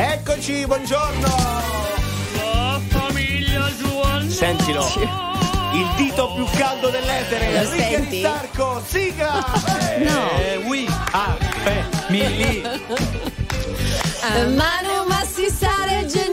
Eccoci, buongiorno. La famiglia Giovanni. Sentilo. Il dito più caldo dell'etere. Lo Enrico senti? Aristarco, sigla. Eh, No. Eh, oui, ah, beh, Milli. Manu Massissare Genì.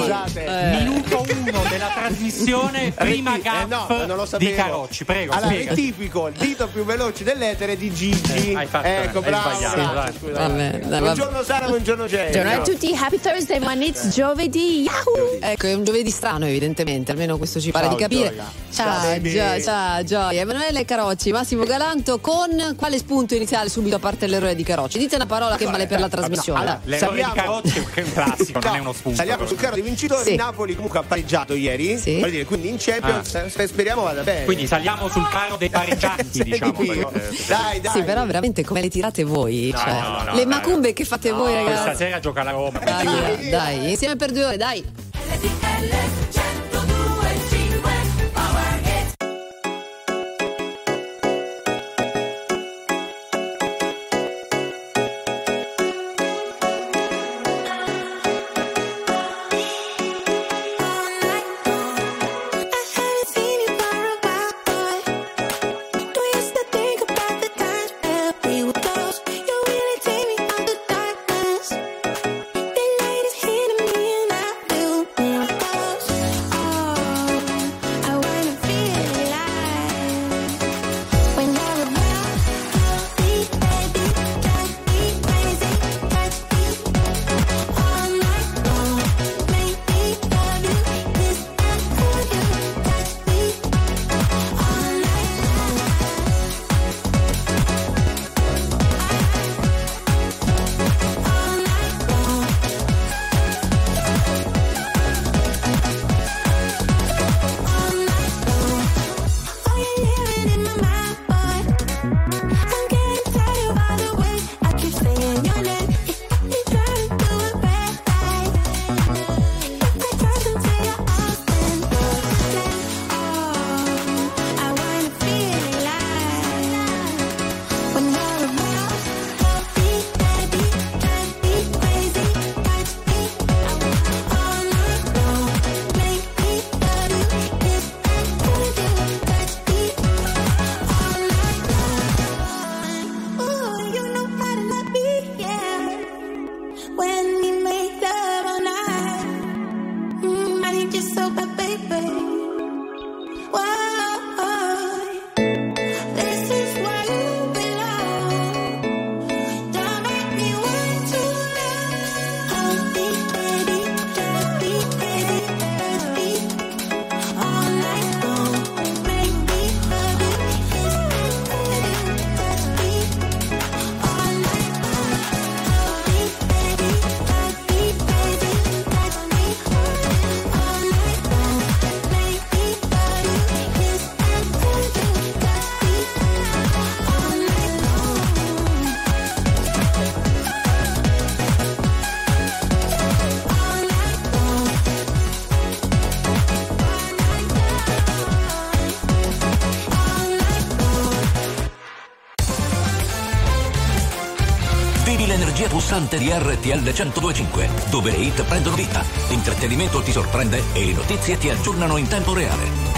Scusate. Minuto uno della trasmissione, prima Retti- eh, no, gaff non lo sapevo. di Carocci. Prego, Allora, spiega. rettifico, il dito più veloce dell'etere di Gigi. Eh, hai fatto ecco, bravo. scusa. Vabbè, vabbè. Buongiorno Sara, buongiorno Jenny. Buongiorno a tutti, happy Thursday, man it's giovedì. Yahoo! Ecco, è un giovedì strano, evidentemente, almeno questo ci pare Ciao, di capire. Gioia. Ciao, Ciao, ciao, Gioia. Emanuele Carocci, Massimo Galanto, con quale spunto iniziale subito a parte l'errore di Carocci? Dite una parola che vale per la trasmissione. allora, L'errore di Saliamo- Carocci è un classico, non è uno spunto. Saliamo sul carro di vincitore. Sì. Il Napoli comunque ha pareggiato ieri. Sì. Dire, quindi in Champions Ah. speriamo vada bene. Quindi saliamo sul carro dei pareggianti, diciamo. perché, eh, Dai, dai. Sì, però veramente come le tirate voi? No, cioè, no, no, le dai. macumbe che fate voi, Questa ragazzi. sera gioca la Roma. Dai, dai, dai, insieme per due ore, dai. When pulsante di RTL 1025, dove le hit prendono vita, l'intrattenimento ti sorprende e le notizie ti aggiornano in tempo reale.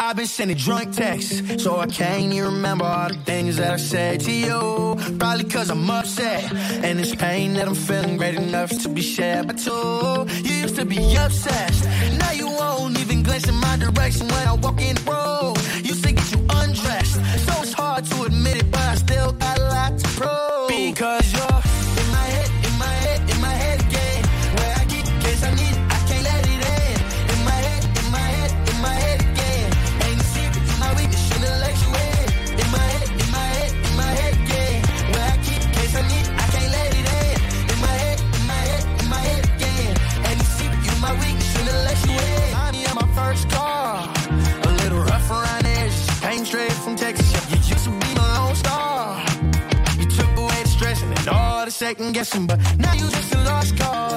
I've been sending drunk texts, so I can't even remember all the things that I said to you. Probably cause I'm upset, and it's pain that I'm feeling great enough to be shared by two. You used to be obsessed, now you won't even glance in my direction when I walk in second guessing, but now you just a lost cause.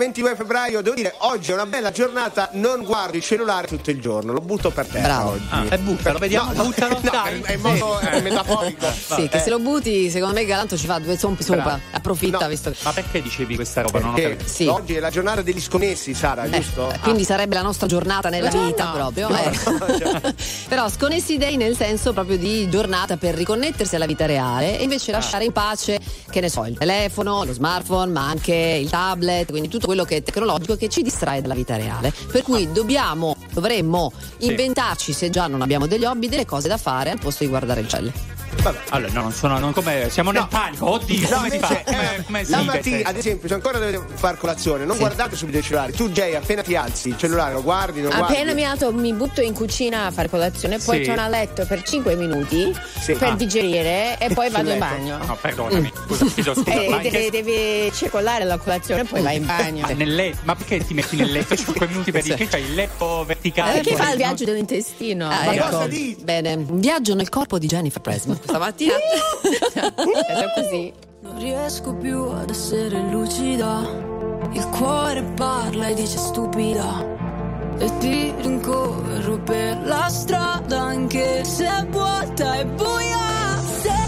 22 febbraio, devo dire, oggi è una bella giornata, non guardo il cellulare tutto il giorno, lo butto per terra Bravo. oggi. Ah, e buttalo, vediamo, No, buttalo, no, dai. è in modo eh, metaforico. Sì, che se lo butti, secondo me Galanto ci fa due zompi sopra. Approfitta, No. visto che. Ma perché dicevi questa roba? Non ho Perché. Sì. oggi è la giornata degli scommessi, Sara, Eh, giusto? eh, quindi sarebbe la nostra giornata nella No, vita proprio. No, no, cioè. Però sconnessi day nel senso proprio di giornata per riconnettersi alla vita reale e invece lasciare in pace, che ne so, il telefono, lo smartphone, ma anche il tablet, quindi tutto quello che è tecnologico che ci distrae dalla vita reale. Per cui dobbiamo, dovremmo inventarci, se già non abbiamo degli hobby, delle cose da fare al posto di guardare il cielo. Allora, no, non sono. Non come, siamo nel No. panico. Oddio, No, come si fa? invece, Come, eh, come si la mattina, ad esempio, se ancora dovete fare colazione, non Sì. guardate subito il cellulare. Tu, Jay, appena ti alzi, il cellulare lo guardi, non Appena guardi. mi alzo mi butto in cucina a fare colazione, poi Sì. torno a letto per 5 minuti Sì. per Ah. digerire e poi vado in bagno. No, perdonami. Scusa, chiedo scusa. Eh, ma, in deve, che- deve circolare la colazione e poi vai in bagno. ma nel letto- ma perché ti metti nel letto 5 minuti per Sì. dire che c'hai il letto verticale? Perché fuori, fa il viaggio dell'intestino? Ah, Ma ecco. cosa dici? Bene, un viaggio nel corpo di Jennifer Preston. Stamattina. È così. Non riesco più ad essere lucida. Il cuore parla e dice stupida. E ti rincorro per la strada anche se è vuota e buia. Se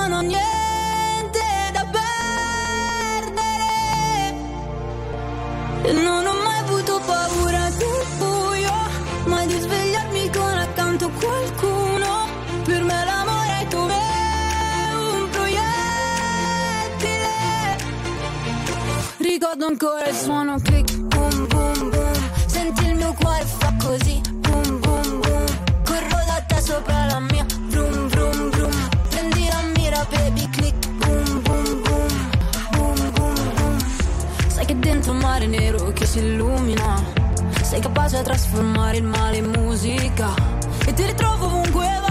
non ho niente da perdere. Non ho mai avuto paura del buio, mai di svegliarmi con accanto qualcuno. Per me l'amore è come un proiettile. Ricordo ancora il suono click, boom boom boom. A trasformare il male in musica. E ti ritrovo ovunque vada,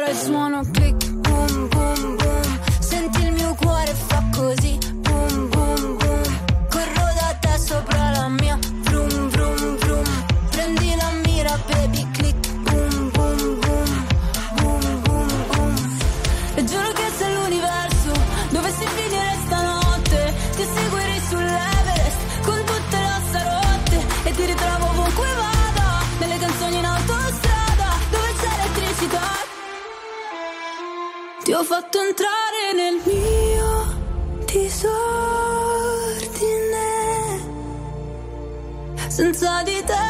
Ricordo ancora il suono Senza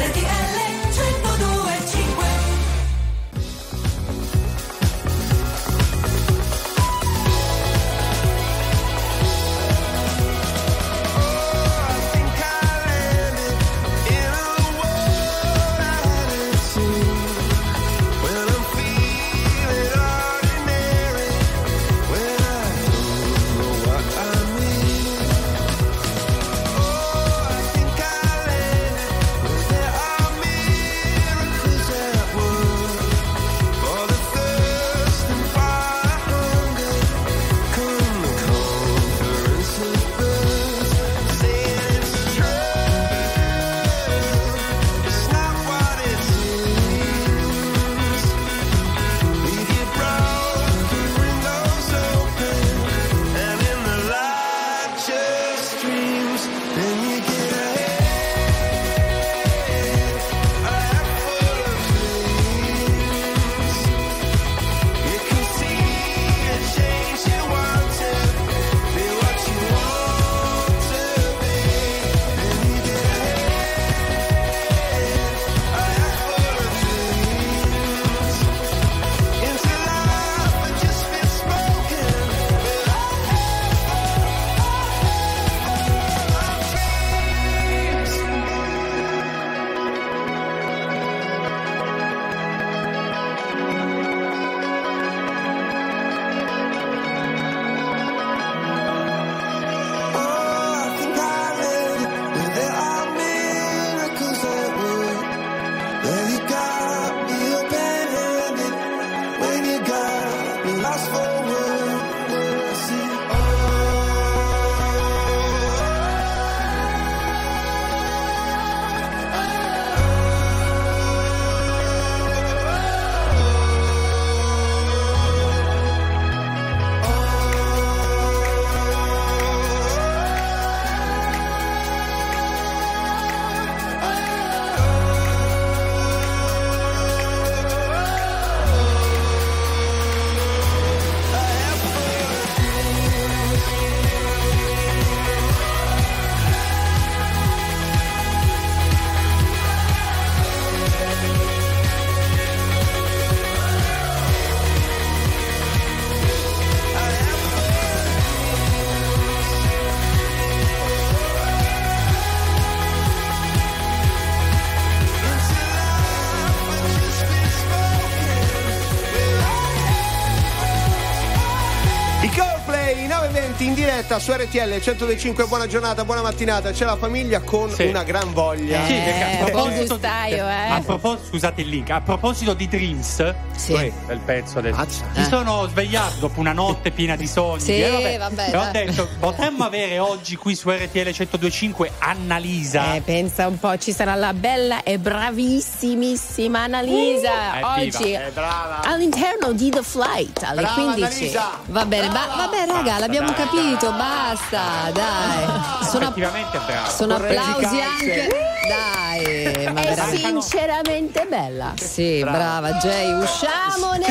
Diretta su RTL 105. Buona giornata, buona mattinata. C'è la famiglia con Sì. una gran voglia. Sì, perché a Eh, proposito, gustaio, eh. a proposito- scusate il link, a proposito di Dreams, Sì. questo è il pezzo del... Mazza. Mi sono svegliato dopo una notte piena di sogni. Sì, e vabbè, e ho va. detto, potremmo avere oggi qui su RTL 1025 Annalisa. Eh, pensa un po', ci sarà la bella e bravissimissima Annalisa Uh, oggi è brava. all'interno di The Flight alle Brava, 15. Annalisa. Va bene, ba- vabbè raga, Basta, l'abbiamo capito, basta, dai. Sono, Effettivamente bravo. sono applausi anche. Dai, ma È veramente. sinceramente bella. Sì, brava Jay, usciamone!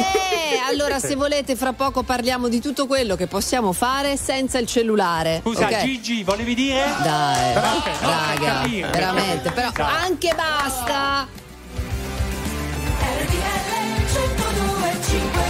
Allora, se volete, fra poco parliamo di tutto quello che possiamo fare senza il cellulare. Scusa, ok? Gigi, volevi dire? Dai, Ok, no, per raga, per veramente, però anche basta. RTL 1025,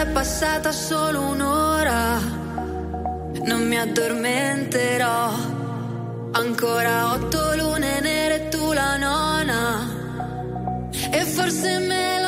è passata solo un'ora. Non mi addormenterò. Ancora otto lune nere tu la nona. E forse me lo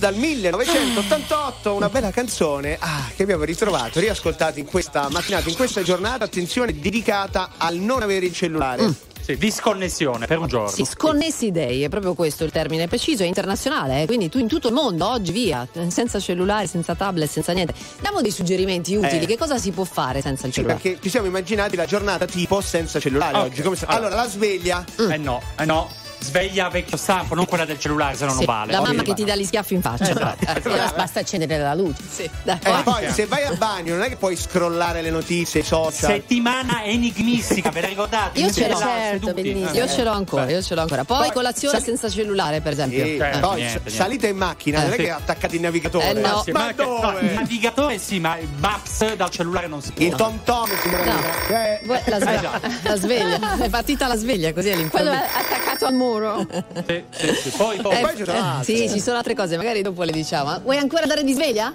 Dal 1988, una bella canzone ah, che abbiamo ritrovato, riascoltato in questa mattinata, in questa giornata, attenzione, dedicata al non avere il cellulare. Mm. Sì, disconnessione per un giorno. Sì, sconnessi day, è proprio questo il termine preciso, è internazionale, eh, quindi tu in tutto il mondo, oggi via, senza cellulare, senza tablet, senza niente. Diamo dei suggerimenti utili, Eh. che cosa si può fare senza il Sì, cellulare? perché ci siamo immaginati la giornata tipo senza cellulare Ok. oggi. Come se- Allora. allora, la sveglia. Mm. Eh no, eh no. Sveglia vecchio stampo, non quella del cellulare, se no Sì, non vale. la mamma che ti dà gli schiaffi in faccia. Esatto. Eh, Basta, basta accendere la luce. sì, E vai. poi se vai al bagno non è che puoi scrollare le notizie, i social. Settimana enigmistica, ve la ricordate? Io ce l'ho. Certo, seduti. bellissimo. Io ce l'ho ancora, io ce l'ho ancora. Poi, Poi, colazione sai- senza cellulare, per esempio. Sì, Eh, poi niente, salite in macchina, Eh, non è che attaccate il navigatore. Eh, no. Sì, Ma ma no, il dove? navigatore sì, ma il Maps dal cellulare non si può. Il tom tom No. eh, Vuoi- La, sve- la sveglia, è partita la sveglia così Quello all'improvviso. è attaccato al muro. Sì, sì, sì. Poi, poi. poi ci sono altre. sì, ci sono altre cose, magari dopo le diciamo. Vuoi ancora dare di sveglia?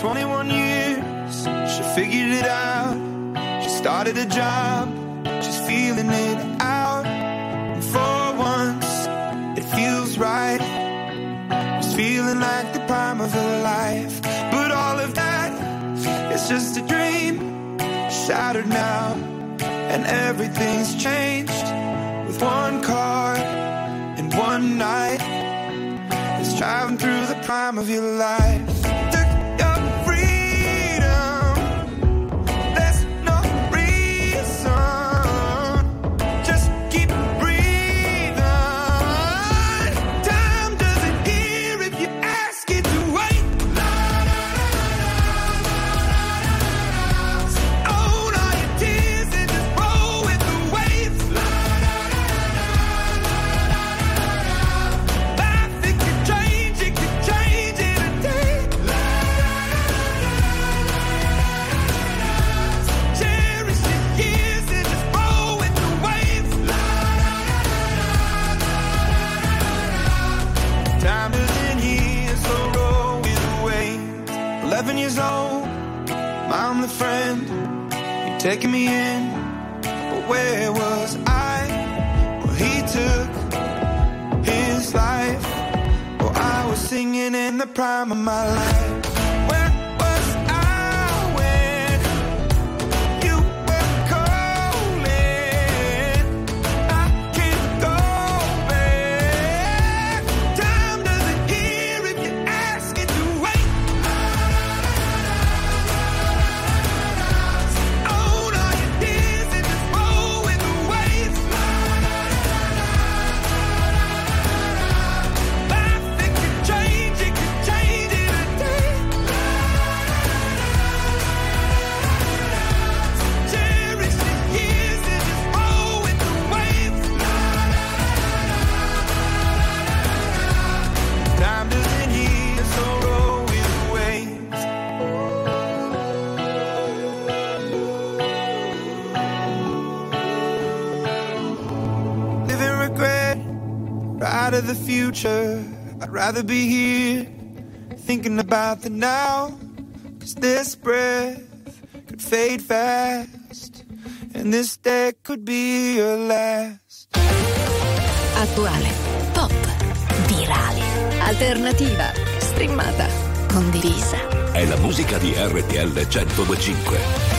21 years, she figured it out. She started a job, she's feeling it out. And for once, it feels right. It's feeling like the prime of her life. But all of that is just a dream, shattered now. And everything's changed with one car and one night. It's driving through the prime of your life. Taking me in, but where was I? Well, he took his life. Oh, I was singing in the prime of my life. Rather be here, thinking about the now. Cause this breath could fade fast, and this day could be your last. Attuale, pop, virale, alternativa, streamata, condivisa. È la musica di RTL 1025.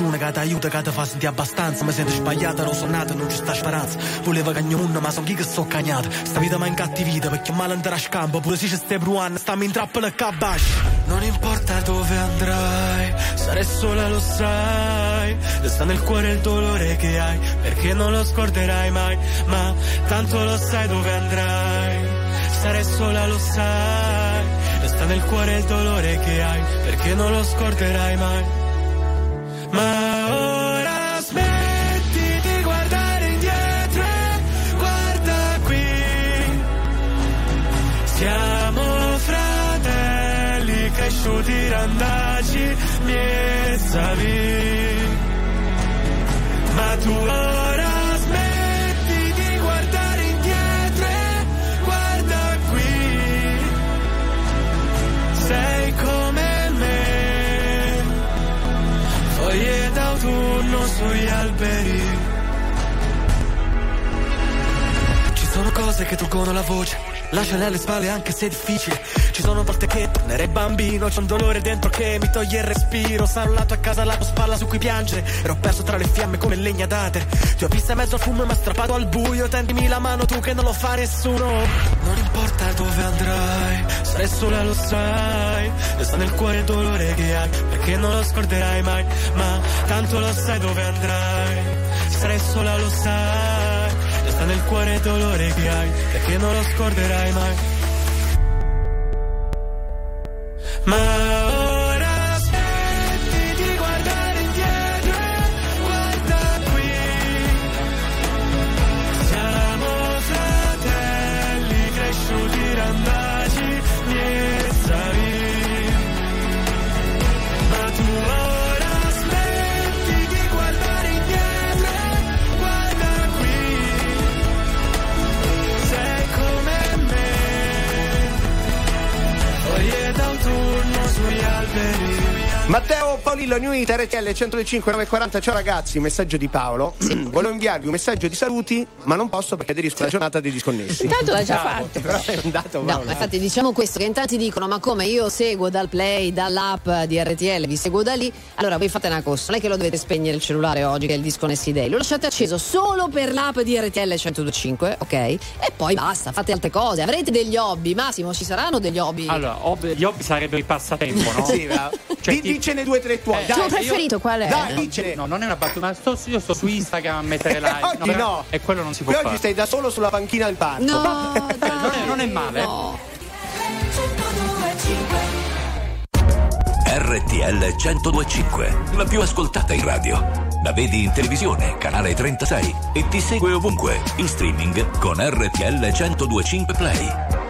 Nessuno che ti aiuta, che ti fa sentire abbastanza. Mi sento sbagliata, non sono nata, non ci sta speranza. Volevo cagno mondo, ma sono chi che sto cagnato. Sta vita mi incattivita, perché male andrà a scampo. Pure se ci stai provando, stammi in trappola e cabash Non importa dove andrai Sarai sola, lo sai. Resta nel cuore il dolore che hai Perché non lo scorderai mai. Ma tanto lo sai dove andrai. Sarai sola, lo sai. Resta nel cuore il dolore che hai, perché non lo scorderai mai. Ma ora smetti di guardare indietro guarda qui. Siamo fratelli tirandaci miesavi ma tu ora tal vez. Cose che tolgono la voce Lasciale alle spalle anche se è difficile. Ci sono volte che tornerei bambino C'è un dolore dentro che mi toglie il respiro. Sarò lato a casa la tua spalla su cui piangere Ero perso tra le fiamme come legna d'ate Ti ho vista in mezzo al fumo e mi ha strappato al buio. Tendimi la mano tu che non lo fa nessuno. Non importa dove andrai Sarai sola lo sai. Resta nel cuore il dolore che hai Perché non lo scorderai mai. Ma tanto lo sai dove andrai Sarai sola lo sai Resta nel cuore il dolore che hai Perché non lo scorderai mai. Ma Matteo Paolillo, New It, RTL 105 940. Ciao ragazzi, messaggio di Paolo. Volevo inviarvi un messaggio di saluti, ma non posso perché aderisco alla giornata dei disconnessi. Intanto l'ha già Bravo, fatto. Però è andato No, Paolo. ma infatti diciamo questo, che in tanti dicono ma come io seguo dal play, dall'app di RTL, vi seguo da lì, allora voi fate una cosa, non è che lo dovete spegnere il cellulare oggi che è il Disconnessi Day, lo lasciate acceso solo per l'app di RTL 125, ok? E poi basta, fate altre cose, avrete degli hobby, Massimo ci saranno degli hobby? Allora, ob- gli hobby sarebbero il passatempo, no? Sì, bravo. Cioè, Di- ti- Dicene due tre tuoi. Eh, dai. tuo io- preferito qual è? Dai, dicene. No, non è una battuta, ma sto, io sto su Instagram a mettere like. Oggi però- no. E quello non si può oggi fare. stai da solo sulla panchina del parco. No, non, è, dai, non è male. no. RTL 1025, la più ascoltata in radio. La vedi in televisione, canale 36 e ti segue ovunque, in streaming con RTL 1025 Play.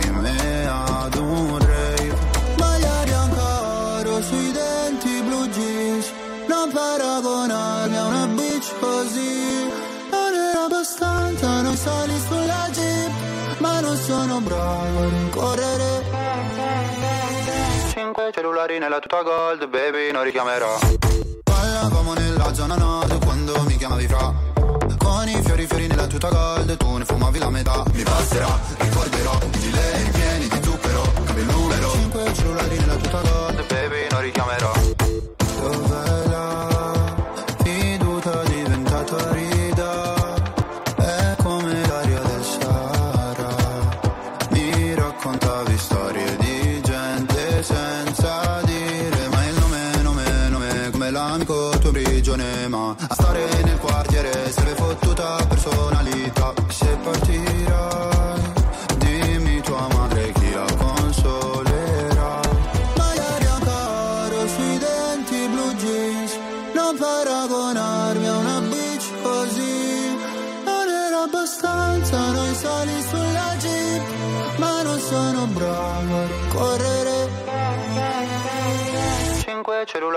Cellulari nella tuta gold baby non richiamerò. Parlavamo nella zona nord quando mi chiamavi fra. Con i fiori fiori nella tuta gold Tu ne fumavi la metà. Mi passerà, ricorderò I gilet ripieni di zucchero Cambio il numero Cinque cellulari nella tuta gold Baby non richiamerò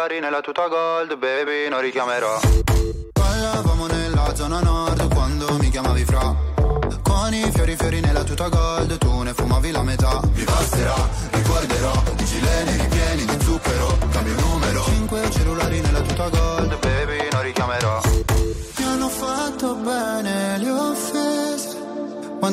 Cellulari nella tuta gold Baby non richiamerò. Parlavamo nella zona nord Quando mi chiamavi fra. Con i fiori fiori nella tuta gold Tu ne fumavi la metà. Mi passerà, ricorderò I gileni ripieni di zucchero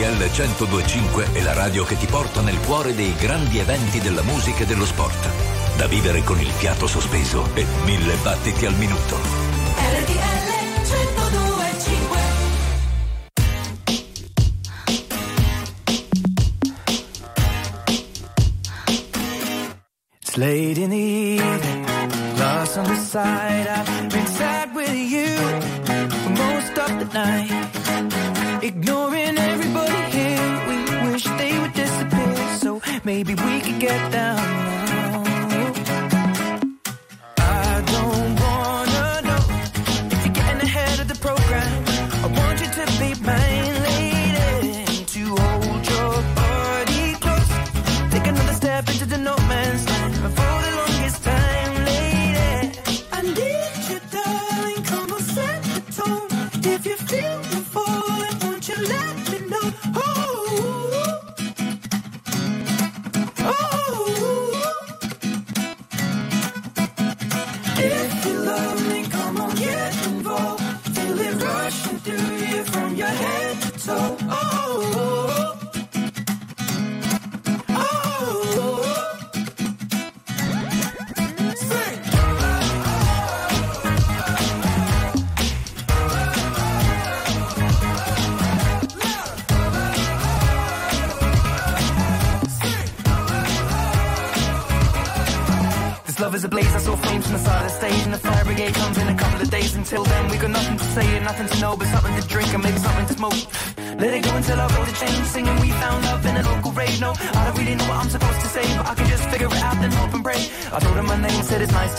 RTL 1025 è la radio che ti porta nel cuore dei grandi eventi della musica e dello sport. Da vivere con il fiato sospeso e mille battiti al minuto. RTL 1025 It's late in the evening, lost on the side. I've been sad with you for most of the night. Ignoring Maybe we could get down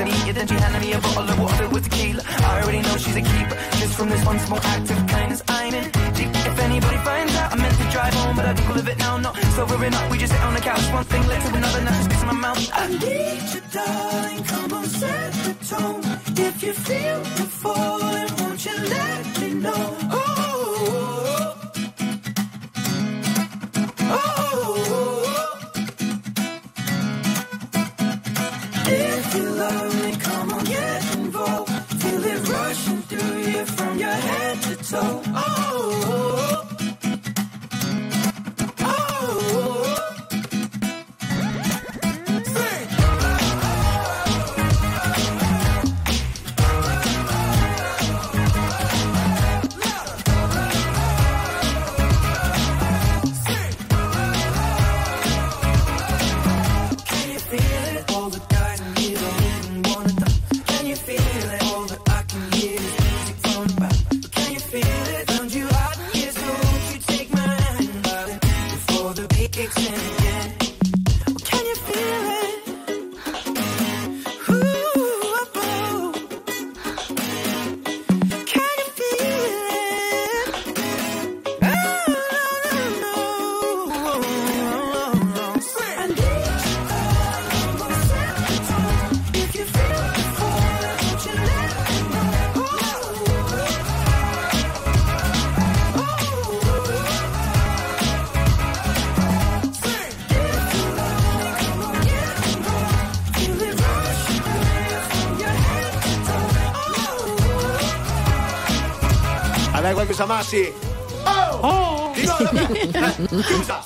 to you Then she handed me a bottle of water with tequila. I already know she's a keeper. Just from this one small Massi. Oh! Di nuovo da me. Eh, Chiusa.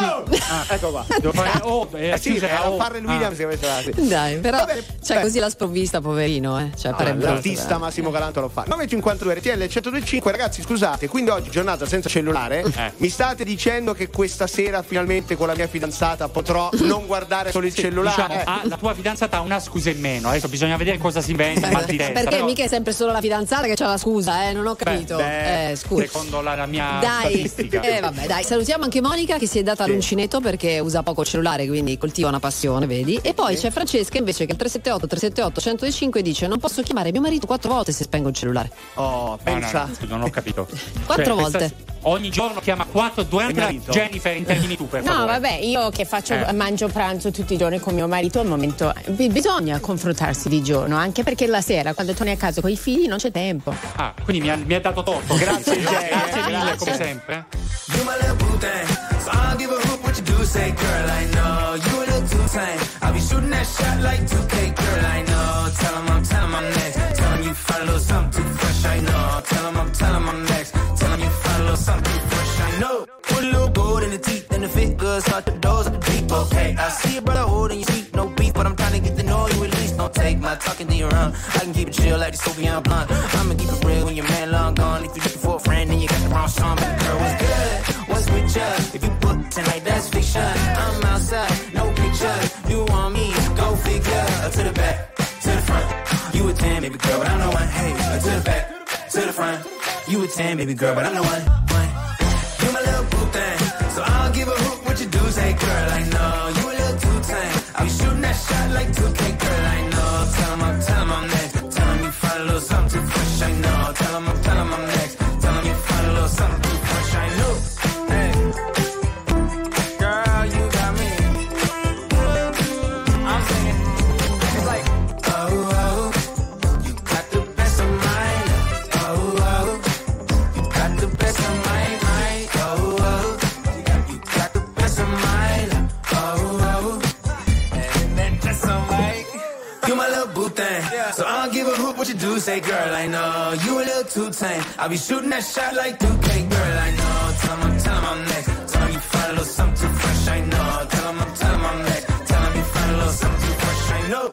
Oh! Ecco qua. Devo fare oh, eh, Eh sì, chiusa era oh. Farrell Williams che aveva detto Dai, però Vabbè, cioè beh. così la sprovvista, poverino, eh. Cioè, farebbe L'artista Massimo Galanto lo fa. 9.52 RTL 1025. Ragazzi, scusate, quindi oggi giornata senza cellulare. Eh. Mi state dicendo che questa sera finalmente con la mia fidanzata potrò non guardare solo il cellulare? Diciamo, Eh. ah, la tua fidanzata ha una scusa in meno. Adesso bisogna vedere cosa si inventa, mal di testa. Perché però- mica è sempre solo la fidanzata che c'ha la scusa, eh, non ho capito. beh, eh, scusa. Secondo la, la mia Dai, statistica. eh, vabbè, dai, salutiamo anche Monica che si è data fare l'uncinetto perché usa poco il cellulare, quindi coltiva una passione, vedi? E poi c'è Francesca invece che al 378 378 105 dice non posso chiamare mio marito quattro volte se spengo il cellulare. Oh, No, pensa. no, no, non ho capito. Quattro Cioè, volte. ogni giorno chiama quattro durante. Jennifer, intervieni tu per No, favore. vabbè, io che faccio, Eh. mangio pranzo tutti i giorni con mio marito, al momento bi- bisogna confrontarsi di giorno, anche perché la sera, quando torni a casa con i figli, non c'è tempo. Ah, quindi mi ha, mi ha dato torto. Grazie, Grazie mille, grazie. come sempre. Say, girl, I know. You a little too tame. I'll be shooting that shot like 2K, girl, I know. Tell 'em I'm, tell 'em I'm next. Tell 'em you find a little something fresh, I know. Tell 'em I'm, tell 'em I'm next. Tell 'em you find a little something fresh, I know. Put a little gold in the teeth and the fit good, start the doors up the deep, okay. I see a brother holding your seat, no beef, but I'm trying to get the know you at least. Don't take my talking to your own. I can keep it chill like the Soviet blunt. I'ma keep it real when your man long gone. If you're looking for a friend, then you got the wrong song. But girl, what's good? What's with you? That's. I'm outside, no pictures. You want me? Go figure. Uh, To the back, to the front. You a 10, baby girl, but I'm the one. Hey, uh, to the back, to the front. You a 10, baby girl, but I'm the one. one. You my little boo thing. So I don't give a hoot what you do, say girl, I know. You a little too tame. I'll be shooting that shot like 2K, girl, I know. Tell 'em I'm, tell 'em I'm next. Say girl, I know. You a little too tame. I'll be shooting that shot like 2K, girl, I know. Tell 'em I'm, tell 'em I'm next. Tell 'em you find a little something too fresh, I know. Tell 'em I'm, tell 'em I'm next. Tell 'em you find a little something too fresh, I know.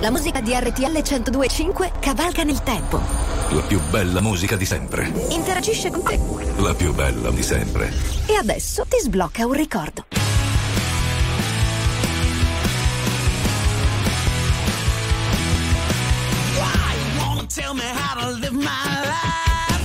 La musica di RTL 1025 cavalca nel tempo. La più bella musica di sempre. Interagisce con te. La più bella di sempre. E adesso ti sblocca un ricordo. Tell me how to live my life?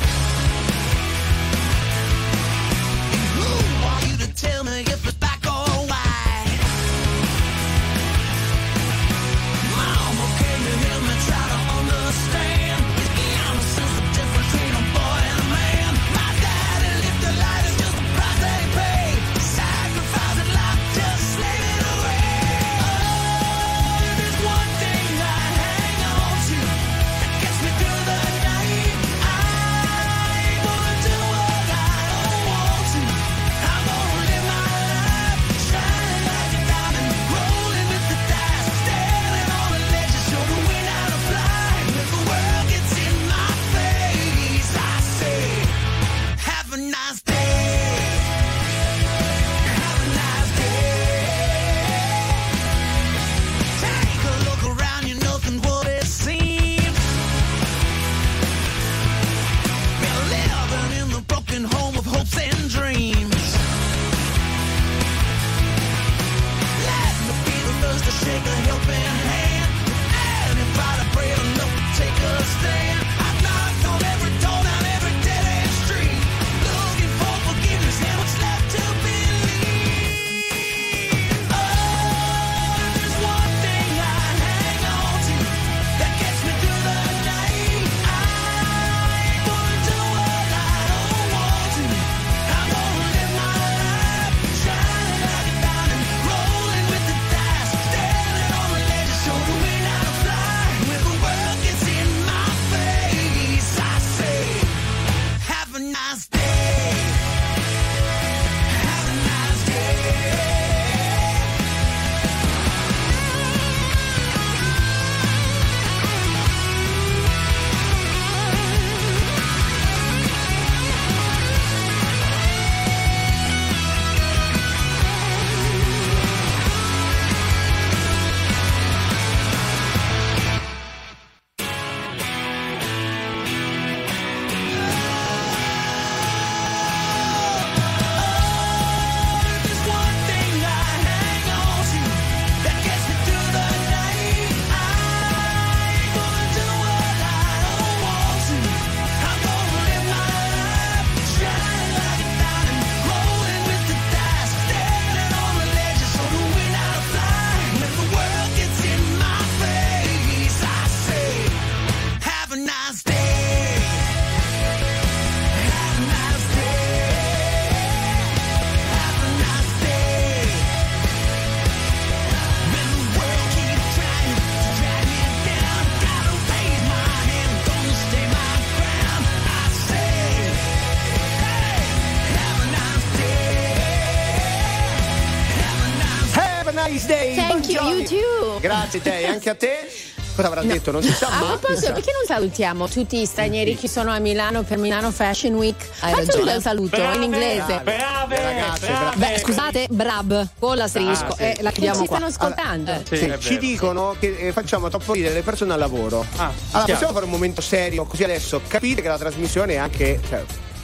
Grazie Tei, anche a te. Cosa avrà detto? Non si sa A mai. proposito, perché non salutiamo tutti i stranieri che sono a Milano per Milano Fashion Week? Hai Faccio un bel saluto in inglese. Brave, Ragazze, brave. Beh, scusate, brab, con l'asterisco. Ah, sì. eh, la chiudiamo ci qua. stanno ascoltando. Sì, Sì, è ci dicono che eh, facciamo troppo ridere le persone al lavoro. Ah, allora, chiaro. possiamo fare un momento serio, così adesso capite che la trasmissione è anche. Cioè,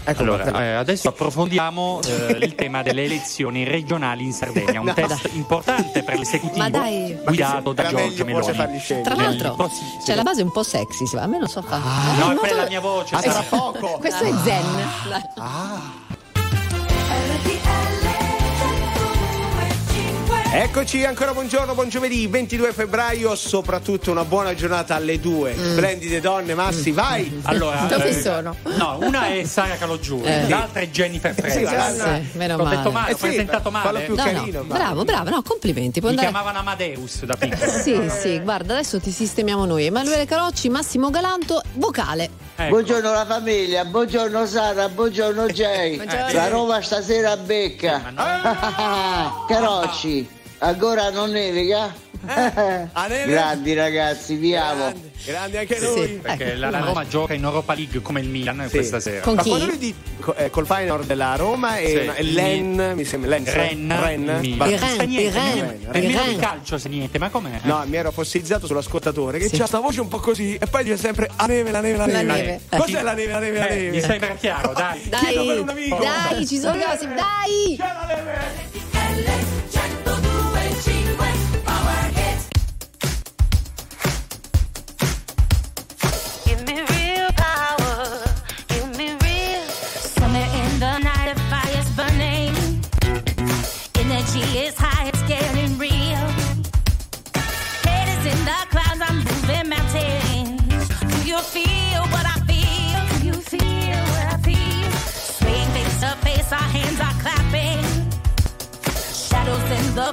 ecco Allora, eh, adesso approfondiamo eh, il tema delle elezioni regionali in Sardegna, un No. test importante per l'esecutivo Ma dai. guidato da Giorgio Meloni. Tra l'altro, prossimo- c'è la base un po' sexy, a me non so fare. No, è quella la mia voce. A tra sarà- poco. Questo è Zen. Eccoci ancora buongiorno, buon giovedì 22 febbraio, soprattutto una buona giornata alle due. Mm. Splendide donne, Massi, vai! Allora, Dove eh, sono? No, una è Sara Calogiuri, Eh. l'altra è Jennifer Sì, Fresa. guarda. Sì, meno L'ho male. detto male, Eh ho sì, presentato fallo male. più No, carino, no, bravo, bravo, no, complimenti. Puoi Mi andare... chiamavano Amadeus da piccolo. Sì, sì, guarda, adesso ti sistemiamo noi. Emanuele Carocci, Massimo Galanto, vocale. Ecco. Buongiorno la famiglia, buongiorno Sara, buongiorno Jay. Buongiorno. La Roma stasera becca. Carocci, ancora non nevica? a neve? Grandi ragazzi, vi amo. Grandi, anche noi. sì. Perché Ecco, la, la Roma gioca in Europa League come il Milan Sì. questa sera. Con chi? di, co- eh, col Feyenoord della Roma e, Sì. Len, mi sembra Len, Ren, Ren, E Ren, sa niente, e Ren, di calcio sa niente, ma com'è? No, mi ero fossilizzato sull'ascoltatore che Sì. c'ha sta voce un po' così e poi dice sempre la neve, la neve, la La neve. neve. Cos'è la neve, la neve, la Eh, neve? mi sembra chiaro, dai. Dai, dai, ci sono cose, dai! C'è la neve.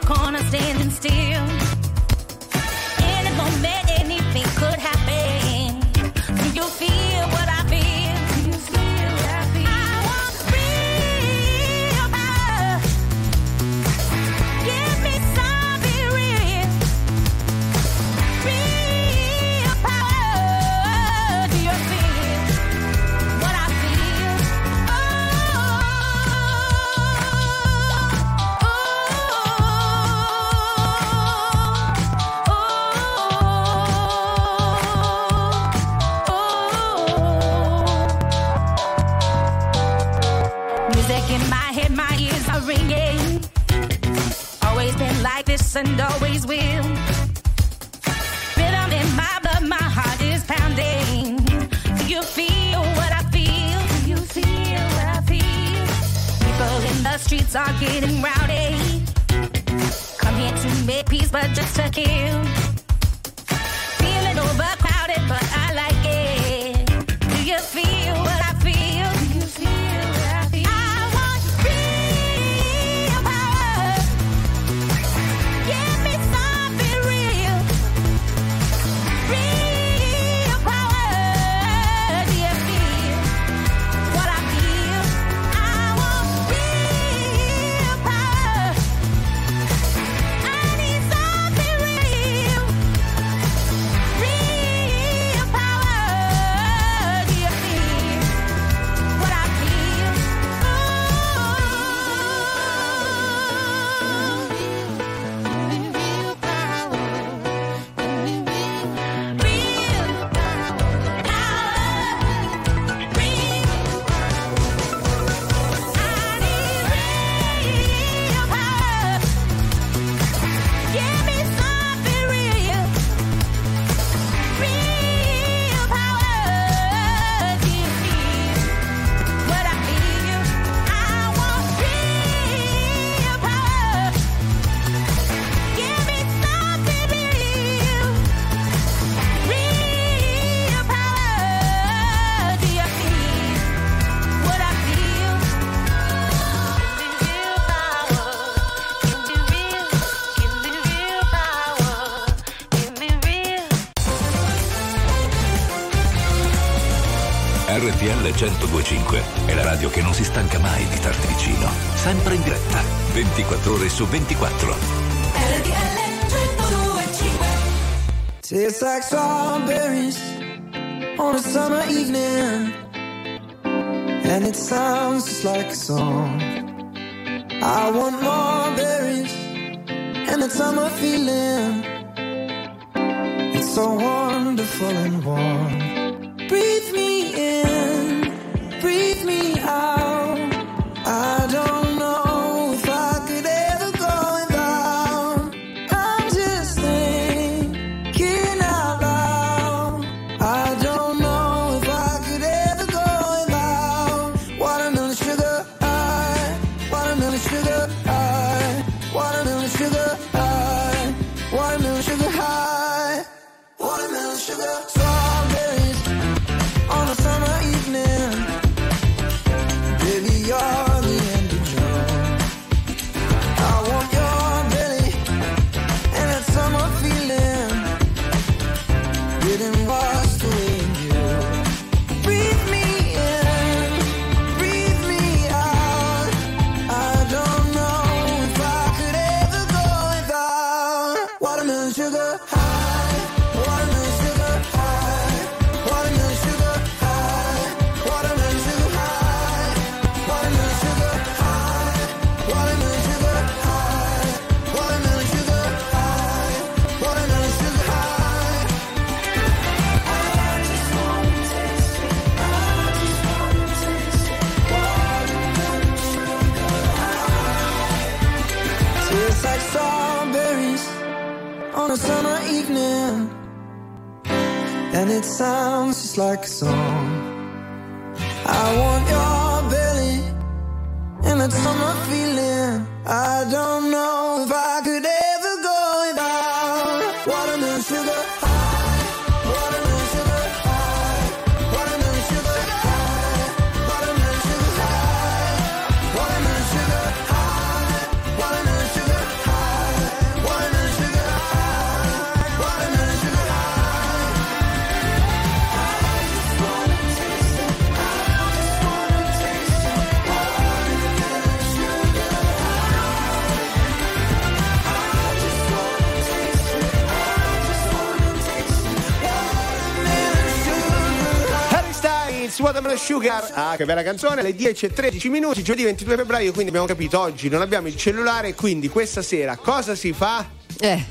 Corner, standing still. This and always will. Rhythm in my blood, my heart is pounding. Do you feel what I feel? Do you feel what I feel? People in the streets are getting rowdy. Come here to make peace, but just to kill. Feeling overcrowded, but 24 ore su 24. Tastes like strawberries on a summer evening, and it sounds just like a song. I want more berries and that summer feeling. Sugar. Ah, che bella canzone, alle 10 e 13 minuti, giovedì 22 febbraio, quindi abbiamo capito, oggi non abbiamo il cellulare, quindi questa sera cosa si fa? Eh.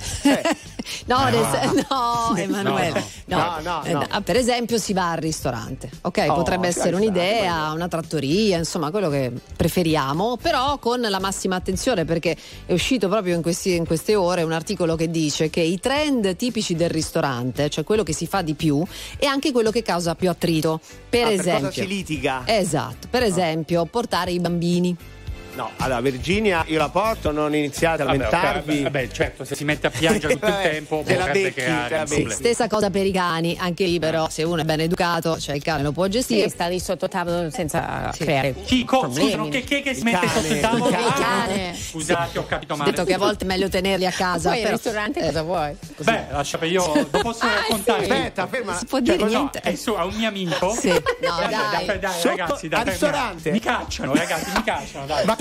No, nel sen- no, Emanuele. No, no, no, Eh, no. ah, Per esempio, si va al ristorante. Ok, Oh, potrebbe essere un'idea, una trattoria, insomma, quello che preferiamo, però con la massima attenzione perché è uscito proprio in, questi- in queste ore un articolo che dice che i trend tipici del ristorante, cioè quello che si fa di più, è anche quello che causa più attrito. Per Ah, per esempio, cosa si litiga? Esatto, per esempio, portare i bambini. No, allora Virginia, io la porto, non iniziate a lamentarvi. vabbè, vabbè, certo, se si mette a piangere tutto il Vabbè, tempo te la potrebbe becchi, creare te la un becchi. problema. Stessa cosa per i cani, anche lì però se uno è ben educato, cioè il cane lo può gestire. Sì, sta lì sotto tavolo senza Sì. creare Chi, co- problemi. scusano, che, che, che si Il mette cane, sotto il tavolo? il cane. Ah, Scusate, ho capito Ho male. detto che a volte è meglio tenerli a casa. Poi al però- ristorante eh, cosa vuoi? Beh, lascia io lo posso raccontare. Aspetta, ferma. si può Cioè, dire no, niente. è su, a un mio amico. Sì. No, Dai, dai. dai, dai, ragazzi, dai, al dai, ristorante? Mi cacciano, ragazzi, mi cacciano, dai. Ma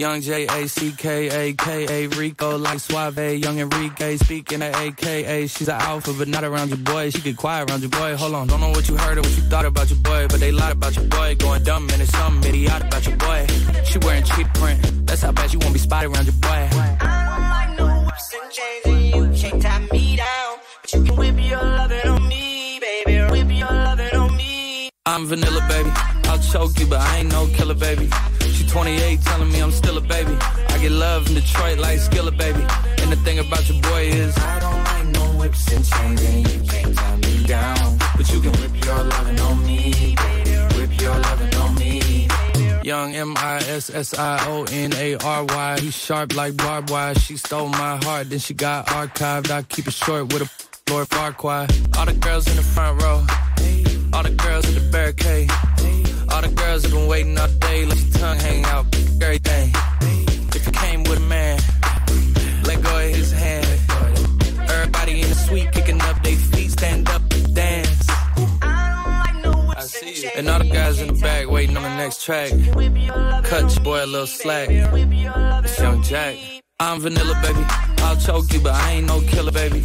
Young J A C K A K A Rico like Suave. Young Enrique speaking at AKA. She's an alpha, but not around your boy. She get quiet around your boy. Hold on, don't know what you heard or what you thought about your boy, but they lied about your boy. Going dumb and it's something idiotic about your boy. She wearing cheap print. That's how bad you won't be spotted around your boy. I don't like no change and chains, and you can't tie me down. But you can whip your lovin' on me, baby. Be your lovin' on me. I'm vanilla, baby. I'll choke you, but I ain't no killer, baby. She 28, telling me I'm still a baby. I get love in Detroit like Skilla, baby. And the thing about your boy is I don't like no whips and chains, and you can't tie me down. But you can whip your lovin' on me, baby. Whip your lovin' on me. Young M I S S I O N A R Y. He's sharp like barbed wire. She stole my heart, then she got archived. I keep it short with a Lord Farquaad. All the girls in the front row. All the girls in the barricade. All the girls have been waiting all day, let your tongue hang out, everything. If you came with a man, let go of his hand. Everybody in the suite kicking up their feet, stand up and dance. I see you. And all the guys in the back waiting on the next track. Cut your boy a little slack. It's Young Jack. I'm vanilla, baby. I'll choke you, but I ain't no killer, baby.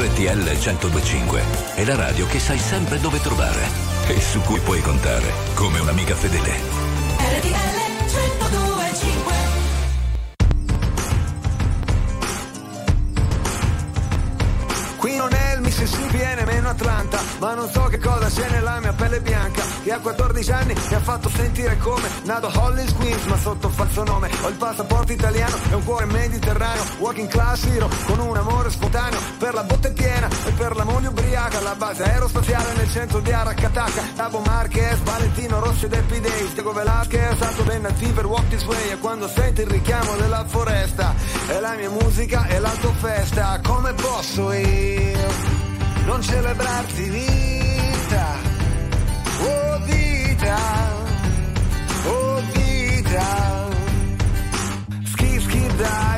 RTL 1025 è la radio che sai sempre dove trovare e su cui puoi contare come un'amica fedele. Qui non è il Mississippi e nemmeno Atlanta. Ma non so che cosa c'è nella mia pelle bianca. Che a 14 anni mi ha fatto sentire come Nato Hollis Queens ma sotto falso nome. Ho il passaporto italiano e un cuore mediterraneo. Walking class hero con un amore spontaneo. Per la botte piena e per la moglie ubriaca. La base aerospaziale nel centro di Aracataca. Tabo Marquez, Valentino Rossi ed Happy Days. Diego Velasquez, Alto Bennati per Walk This Way. E quando senti il richiamo della foresta E la mia musica è l'autofesta Come posso io non celebrarti vita, oh vita, oh vita. Ski, ski, dive, so,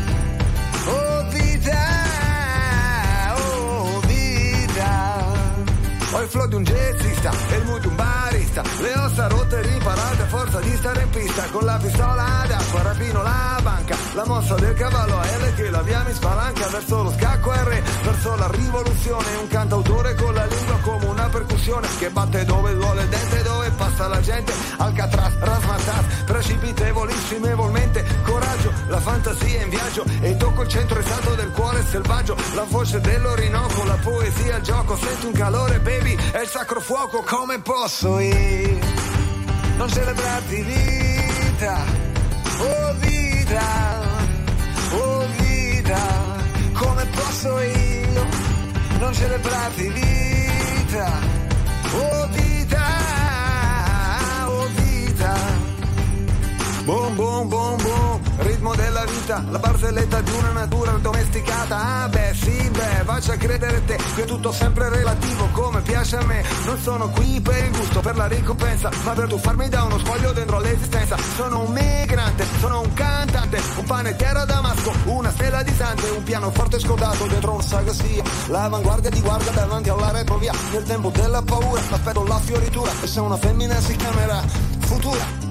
Ho il flow di un jazzista e il mood di un barista. Le ossa rotte riparate a forza di stare in pista. Con la pistola d'acqua rapino la banca. La mossa del cavallo a L che la via mi spalanca Verso lo scacco R, verso la rivoluzione Un cantautore con la lingua come una percussione Che batte dove duole il dente, dove passa la gente. Alcatraz, rasmatas, precipitevolissimevolmente Coraggio, la fantasia in viaggio. E tocco il centro esatto del cuore selvaggio. La voce dell'Orinoco, la poesia, il gioco. Sento un calore, baby, è il sacro fuoco Come posso io. Non celebrarti vita Oh vita, oh vita Come posso io. Non celebrarti vita Oh vita, Boom, boom, boom, boom, ritmo della vita, la barzelletta di una natura domesticata. Ah, beh, sì, beh, faccia credere te che è tutto sempre relativo come piace a me. Non sono qui per il gusto, per la ricompensa, ma per tuffarmi da uno scoglio dentro l'esistenza. Sono un migrante, sono un cantante, un panettiere a Damasco, una stella di sante, un pianoforte scodato dentro un sagassia. L'avanguardia ti guarda davanti alla retrovia, nel tempo della paura, aspetto la fioritura, e se una femmina si chiamerà futura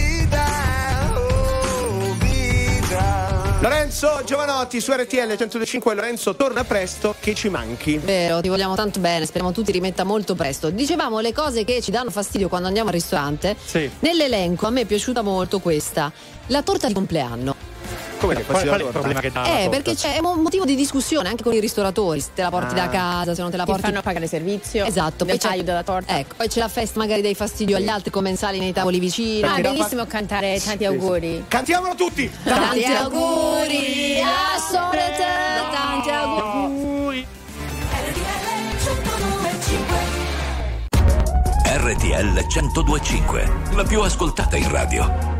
Lorenzo Giovanotti su RTL 105 Lorenzo torna presto che ci manchi. Vero, ti vogliamo tanto bene, speriamo tu ti rimetta molto presto. Dicevamo le cose che ci danno fastidio quando andiamo al ristorante. Sì. Nell'elenco a me è piaciuta molto questa, la torta di compleanno. Come che Qual, qual è il problema che dà? Eh, torta? perché c'è un motivo di discussione anche con i ristoratori, se te la porti Ah. da casa, se non te la Ti porti. fanno pagare servizio. Esatto, poi c'è, della torta. ecco, poi c'è la festa magari dei fastidio agli altri commensali nei tavoli vicini. Ah, è bellissimo cantare tanti auguri. Cantiamolo tutti! Tanti auguri a sole te, tanti auguri. RTL 1025, la più ascoltata in radio.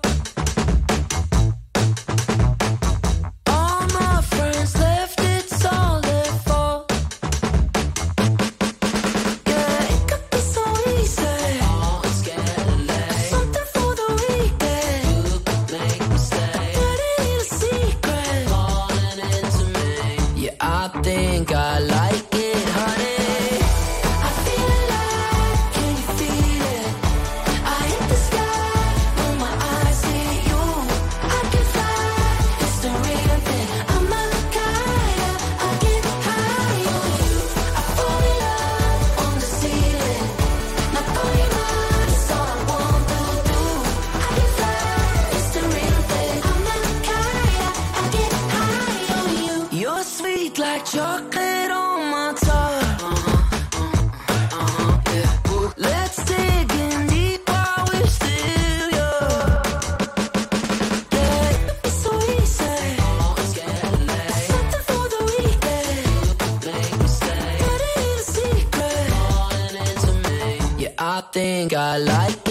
Think I like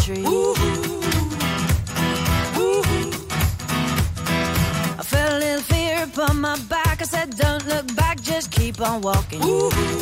Cherry tree. I felt a little fear upon my back. I said, Don't look back, just keep on walking. But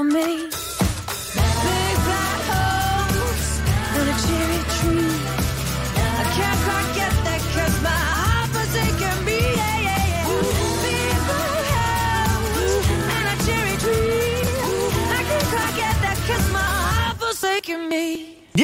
For me.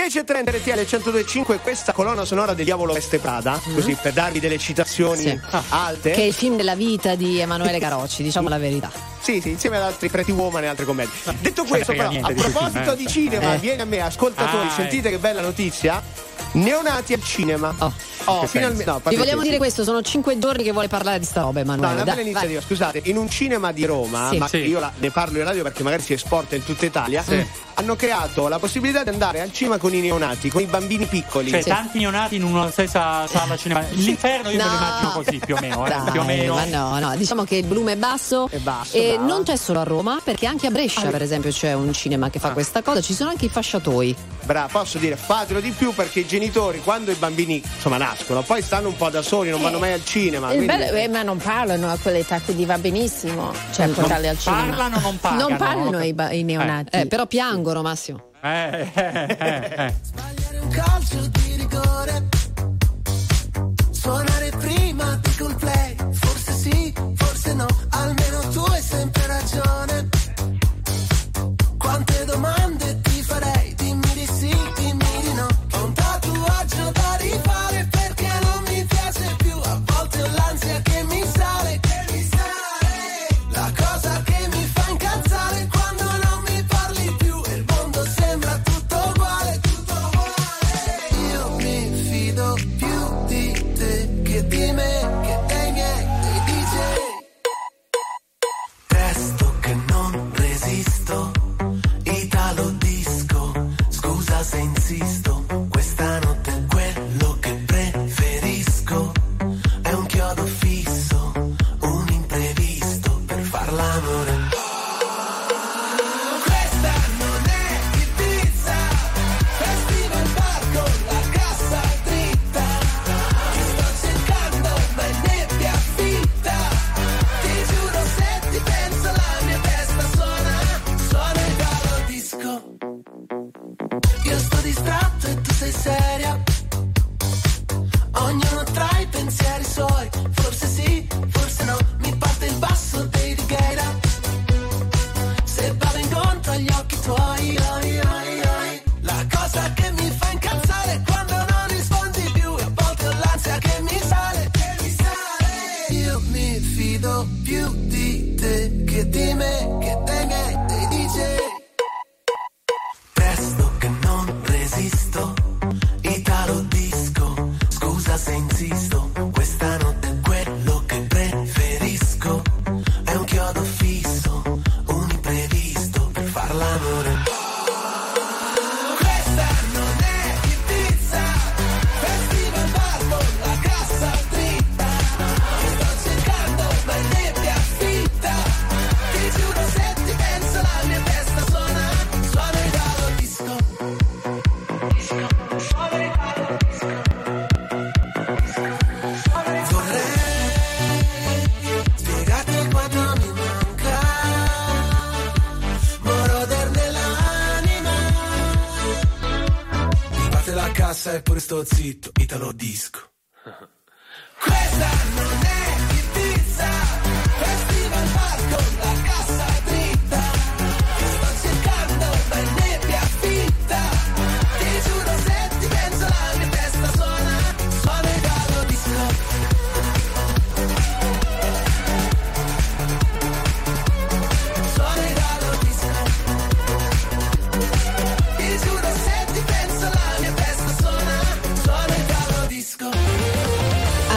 Me. 10.30 RTL 102.5 questa colonna sonora del Diavolo Veste Prada, così per darvi delle citazioni Sì. alte. Che è il film della vita di Emanuele Carocci, diciamo la verità. Sì, sì, insieme ad altri Pretty Woman e altre commedie. Detto ne questo, però, a proposito eh. di cinema, Eh. viene a me, ascoltatori, Ah, sentite che bella notizia. Neonati al cinema. Oh. Oh, finalmente. No, Vi vogliamo dire questo, sono cinque giorni che vuole parlare di sta roba, No, Emanuele. è una bella iniziativa. Scusate, in un cinema di Roma, Sì. ma Sì. io la- ne parlo in radio perché magari si esporta in tutta Italia, hanno creato la possibilità di andare al cinema con i neonati, con i bambini piccoli. Cioè, tanti neonati in una stessa sala cinema. L'inferno io me lo No. immagino così, più o meno. Eh? Dai, più o meno. ma no, no, diciamo che il volume è basso, È basso, e brava. non c'è solo a Roma, perché anche a Brescia, per esempio, c'è un cinema Ah. che fa questa cosa, ci sono anche i fasciatoi. Bra, posso dire, fatelo di più perché i genitori, quando i bambini insomma nascono, poi stanno un po' da soli, non vanno mai al cinema. Il quindi- bello- eh, ma non parlano a quell'età, quindi va benissimo. Cioè, portarli al cinema. parlano o non pagano? Non parlano i, ba- i neonati. Eh, però piangono, Massimo. Eh, eh, eh, eh. un calcio di rigore. Suonare prima di play. Forse sì, forse no. Almeno tu hai sempre ragione. Cassa e pure sto zitto Italo disco. Questa non è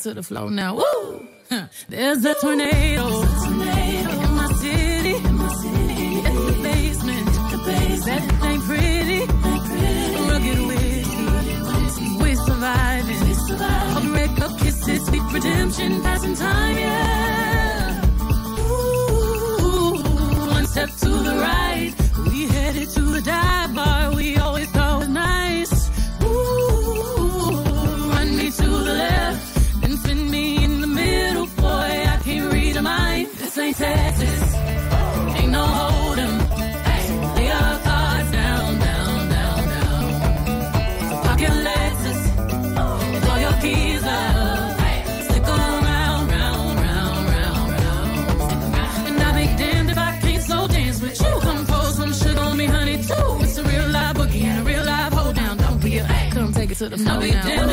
to the floor now. Woo! There's a tornado. no, no.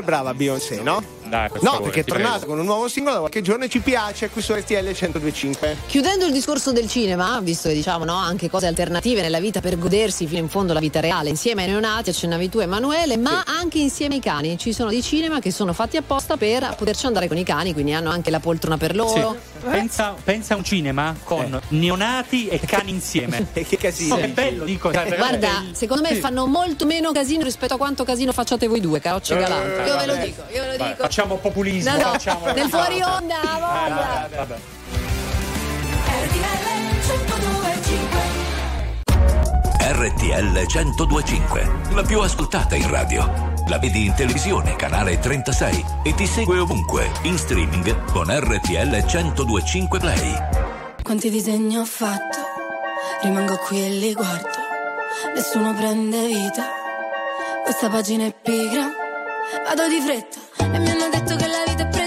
sempre brava Beyoncé, no? Dai, per no, favore, perché è tornata prego. con un nuovo singolo da qualche giorno e ci piace qui su RTL 102.5. Chiudendo il discorso del cinema, visto che diciamo no, anche cose alternative nella vita per godersi fino in fondo la vita reale, insieme ai neonati accennavi tu Emanuele, ma sì. anche insieme ai cani. Ci sono dei cinema che sono fatti apposta per poterci andare con i cani, quindi hanno anche la poltrona per loro. Sì eh? Pensa, pensa, a un cinema con eh. neonati e cani insieme. che casino. Oh, che bello, dico. Eh, Guarda, secondo me fanno molto meno casino rispetto a quanto casino facciate voi due, carocce eh, galante. io ve lo dico, io ve lo dico. Facciamo populismo. No, no. Facciamo Nel fuori onda, voglia. RTL 1025. RTL 1025, la più ascoltata in radio la vedi in televisione, canale 36 e ti segue ovunque, in streaming con RTL 1025 Play. Quanti disegni ho fatto? Rimango qui e li guardo. Nessuno prende vita. Questa pagina è pigra. Vado di fretta e mi hanno detto che la vita è pigra.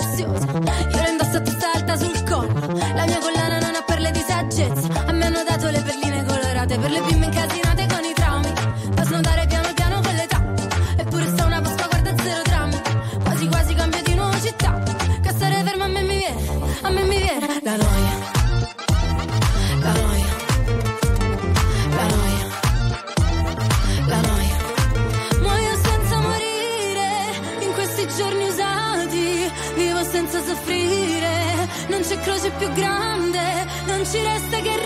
grande, non ci resta che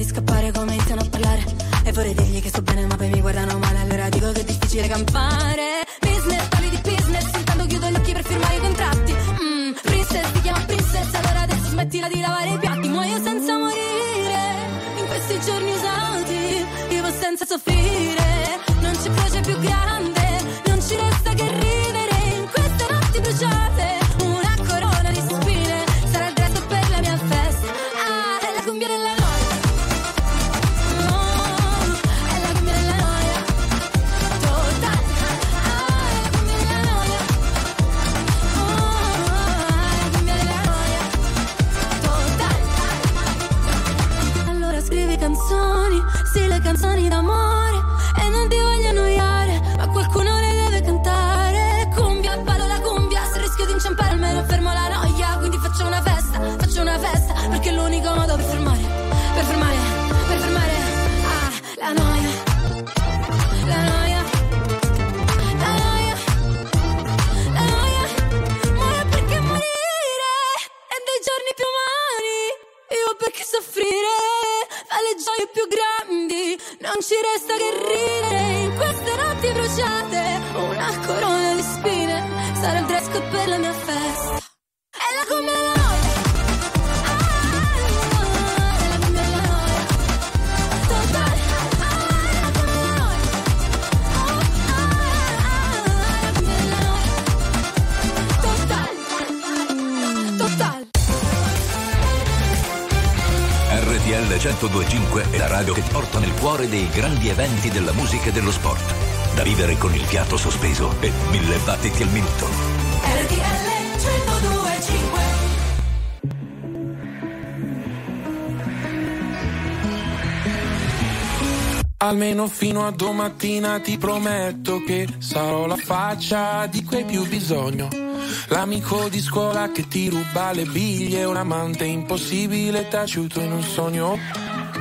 di scappare come iniziano a parlare. E vorrei dirgli che sto bene, ma poi mi guardano male, allora dico che è difficile campare. 1025 è la radio che porta nel cuore dei grandi eventi della musica e dello sport. Da vivere con il fiato sospeso e mille battiti al minuto. RTL 1025 Almeno fino a domattina ti prometto che sarò la faccia di cui hai più bisogno. L'amico di scuola che ti ruba le biglie, un amante impossibile taciuto in un sogno.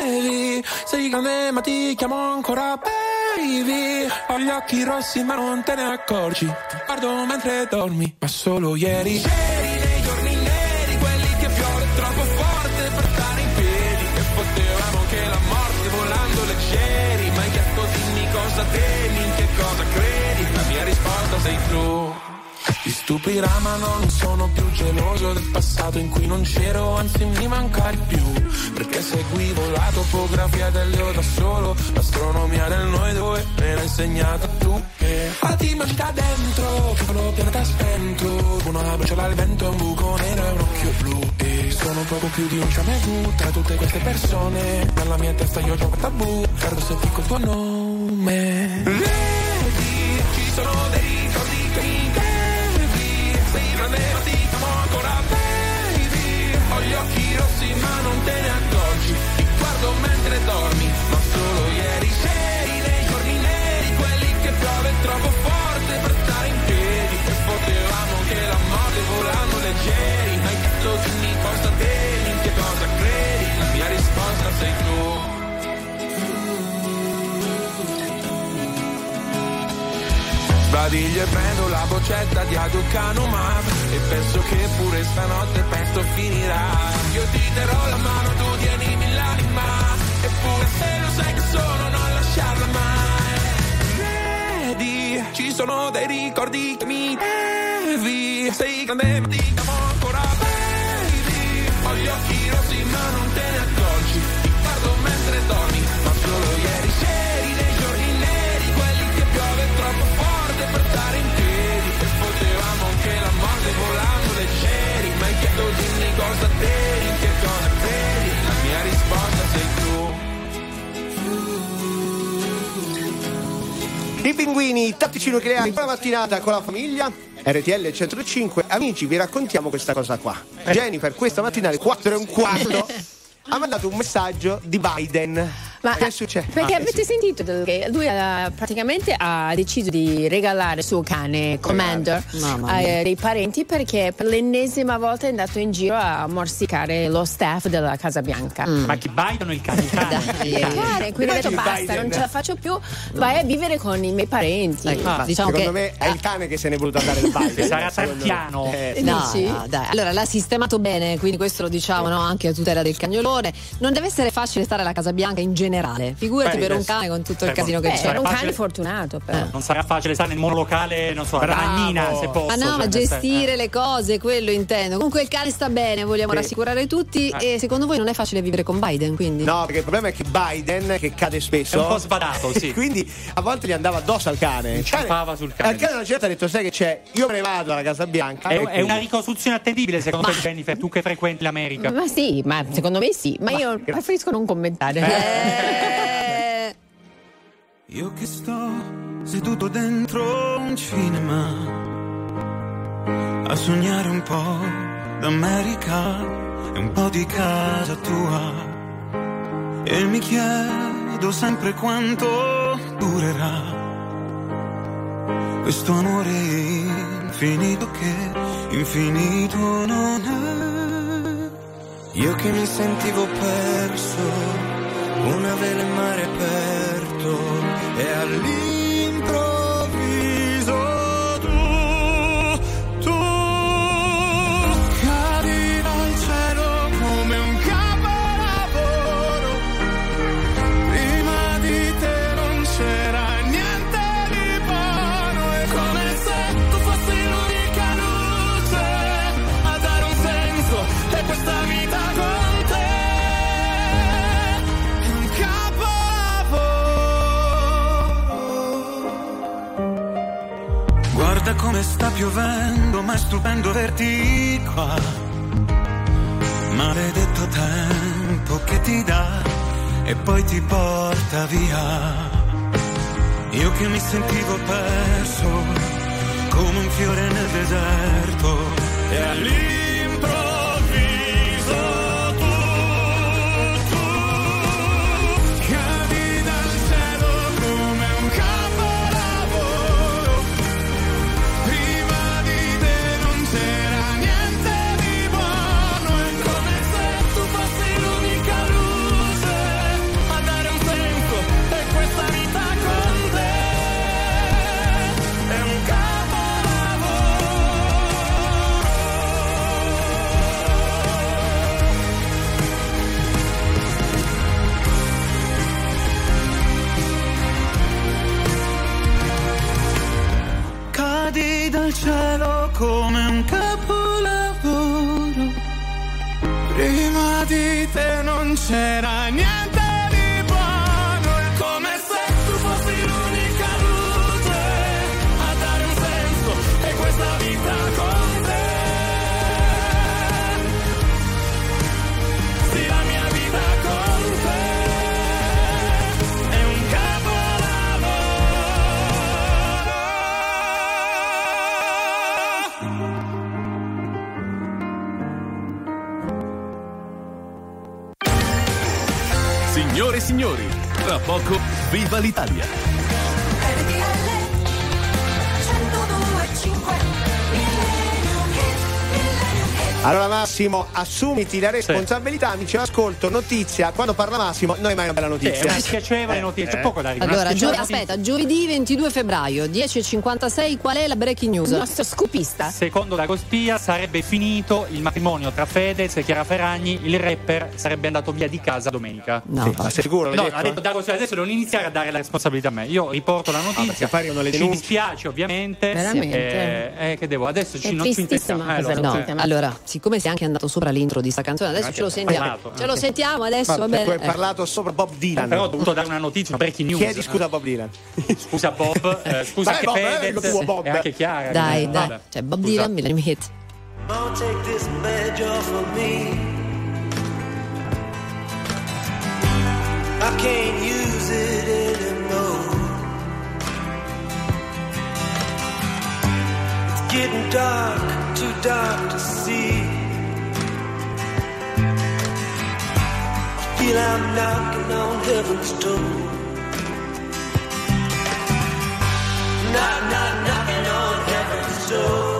devi. Sei grande ma ti chiamo ancora baby. Ho gli occhi rossi ma non te ne accorgi. Ti guardo mentre dormi, ma solo ieri. C'eri nei giorni neri, quelli che piove troppo forte per stare in piedi. E potevamo che la morte volando leggeri. Ma hai chiesto dimmi cosa temi, in che cosa credi. La mia risposta sei tu. Ti stupirà ma non sono più geloso del passato in cui non c'ero, anzi mi manca di più. Perché seguivo la topografia dell'io da solo, l'astronomia del noi due me l'hai insegnato tu. E fatti magica dentro, che quello pianeta spento, una briciola al vento, un buco nero e un occhio blu. E sono poco più di un ciamegu tra tutte queste persone. Nella mia testa io gioco tabù, guardo se dico il tuo nome. Vedi, ci sono dei leggeri Ma hai detto dimmi cosa temi In che cosa credi? La mia risposta sei tu. Sbadiglio e prendo la boccetta di Aducanumab E penso che pure stanotte presto finirà. Io ti darò la mano, tu tienimi l'anima Eppure se lo sai che sono, non lasciarla mai. Vedi, ci sono dei ricordi che mi bevi Sei grande ma ti chiamo ancora baby. Ho gli occhi rossi ma non te ne accorgi. Ti guardo mentre dormi Ma solo ieri c'eri dei giorni neri Quelli che piove troppo forte per stare in piedi. E potevamo anche la morte volando leggeri Ma hai chiesto dimmi cosa devi Che cosa credi? La mia risposta sei tu. I pinguini tattici nucleari, buona mattinata con la famiglia. RTL 105, amici, vi raccontiamo questa cosa qua. Jennifer, questa mattina alle 4 e un quarto ha mandato un messaggio di Biden. Ma che succede? Perché Ah, avete sentito del- che lui ha, praticamente ha deciso di regalare il suo cane Commander Mamma a mia. eh, dei parenti perché per l'ennesima volta è andato in giro a morsicare lo staff della Casa Bianca. Ma chi Biden o il cane? Il cane. Il cane, quindi ha detto basta, Biden. non ce la faccio più, vai a vivere con i miei parenti. Ecco, Ma diciamo secondo che me è il cane che se ne è voluto andare da Biden. Sarà tartiano. Eh, No, Dici? no, dai. Allora l'ha sistemato bene, quindi questo lo diciamo no, anche a tutela del cagnolone. Non deve essere facile stare alla Casa Bianca in generale. Figurati Beh, per un cane con tutto il Eh, casino Eh, che c'è. era un cane facile. fortunato però. Non sarà facile stare nel monolocale, non so, a Bravo. Ragnina se posso. Ma no, cioè, ma gestire senso- le cose, quello intendo. Comunque il cane sta bene, vogliamo Sì. rassicurare tutti. Eh. E secondo voi non è facile vivere con Biden, quindi? No, perché il problema è che Biden, che cade spesso, È un po' sbadato, sì. quindi a volte gli andava addosso al cane. Il cane, sul cane. Al cane una certa ha detto: Sai che c'è? Io me ne vado alla Casa Bianca. È, è una ricostruzione attendibile secondo te, Jennifer, tu che frequenti l'America. Ma sì, ma secondo me sì, ma io preferisco non commentare. Eh, Io che sto seduto dentro un cinema a sognare un po' d'America e un po' di casa tua. E mi chiedo sempre quanto durerà questo amore infinito che infinito non è. Io che mi sentivo perso, una vela in mare aperto e all'improvviso porta via. Io che mi sentivo perso come un fiore nel deserto e all'improvviso Massimo, assumiti la responsabilità, amici ascolto, notizia, quando parla Massimo non è mai una bella Sì, è notizia. una spiacevole notizia, c'è poco da. Allora, gio- aspetta, giovedì 22 febbraio, 10.56, qual è la breaking news? Il nostro scopista. Secondo la Cospia sarebbe finito il matrimonio tra Fedez e Chiara Ferragni, il rapper sarebbe andato via di casa domenica. No, Sì, ma sei sicuro? No, detto? ha detto Dago Spia, adesso non iniziare a dare la responsabilità a me. Io riporto la perché notizia. arrivano le ci denunce. dispiace, ovviamente. Veramente? Eh, eh, che devo? Adesso È ci, non ci intestiamo. Eh, No, sì. notizia. allora, siccome sei anche andato sopra l'intro di sta canzone, adesso ce lo sentiamo. parlato, Ce lo sentiamo adesso, va bene. hai parlato sopra Bob Dylan. Però ho dovuto dare una notizia, una breaking news. Chiedi scusa a Bob Dylan. Scusa Bob, eh, scusa Vabbè, anche Bob, eh, Fedez lo tuo Bob. e anche Chiara. Dai, eh, dai. vabbè. Cioè, Bob Scusa. Dylan, Millennium Hit. Mom, take this badge off of me. I can't use it anymore. getting dark, too dark to see. Feel I'm knocking on heaven's door. Knock, knock, knocking on heaven's door.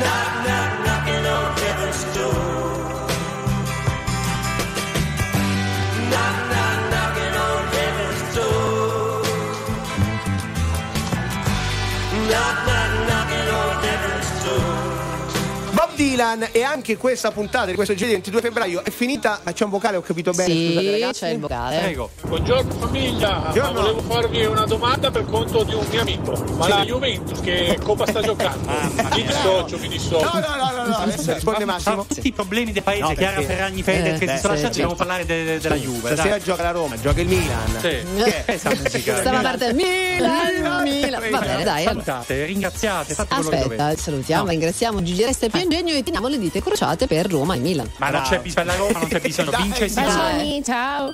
Knock, knock, Dylan e anche questa puntata di questo giovedì 22 febbraio è finita. C'è un vocale, ho capito bene. Sì, scusate, ragazzi. c'è il vocale. Prego. Buongiorno famiglia, Buongiorno. volevo farvi una domanda per conto di un mio amico. Ma Sì. la Juventus che Coppa sta giocando? mi dissocio, mi dissocio. No, no, no, no, no, adesso risponde Massimo. Tutti i problemi del paese, No, Chiara Ferragni Fede Eh, che beh, si sono sì, lasciati, dobbiamo parlare de- della Juve. Stasera dai. gioca la Roma, gioca il Milan. Sì. Che è Questa musica. Stava parte Milan, Milan. Va bene, dai. Salutate, ringraziate, fate quello che Aspetta, dovete. salutiamo, ringraziamo Gigi Resta e Piangegno e teniamo le dite crociate per Roma e Milan. Ma non c'è bisogno, per la Roma non c'è bisogno, vince. Bacioni, ciao.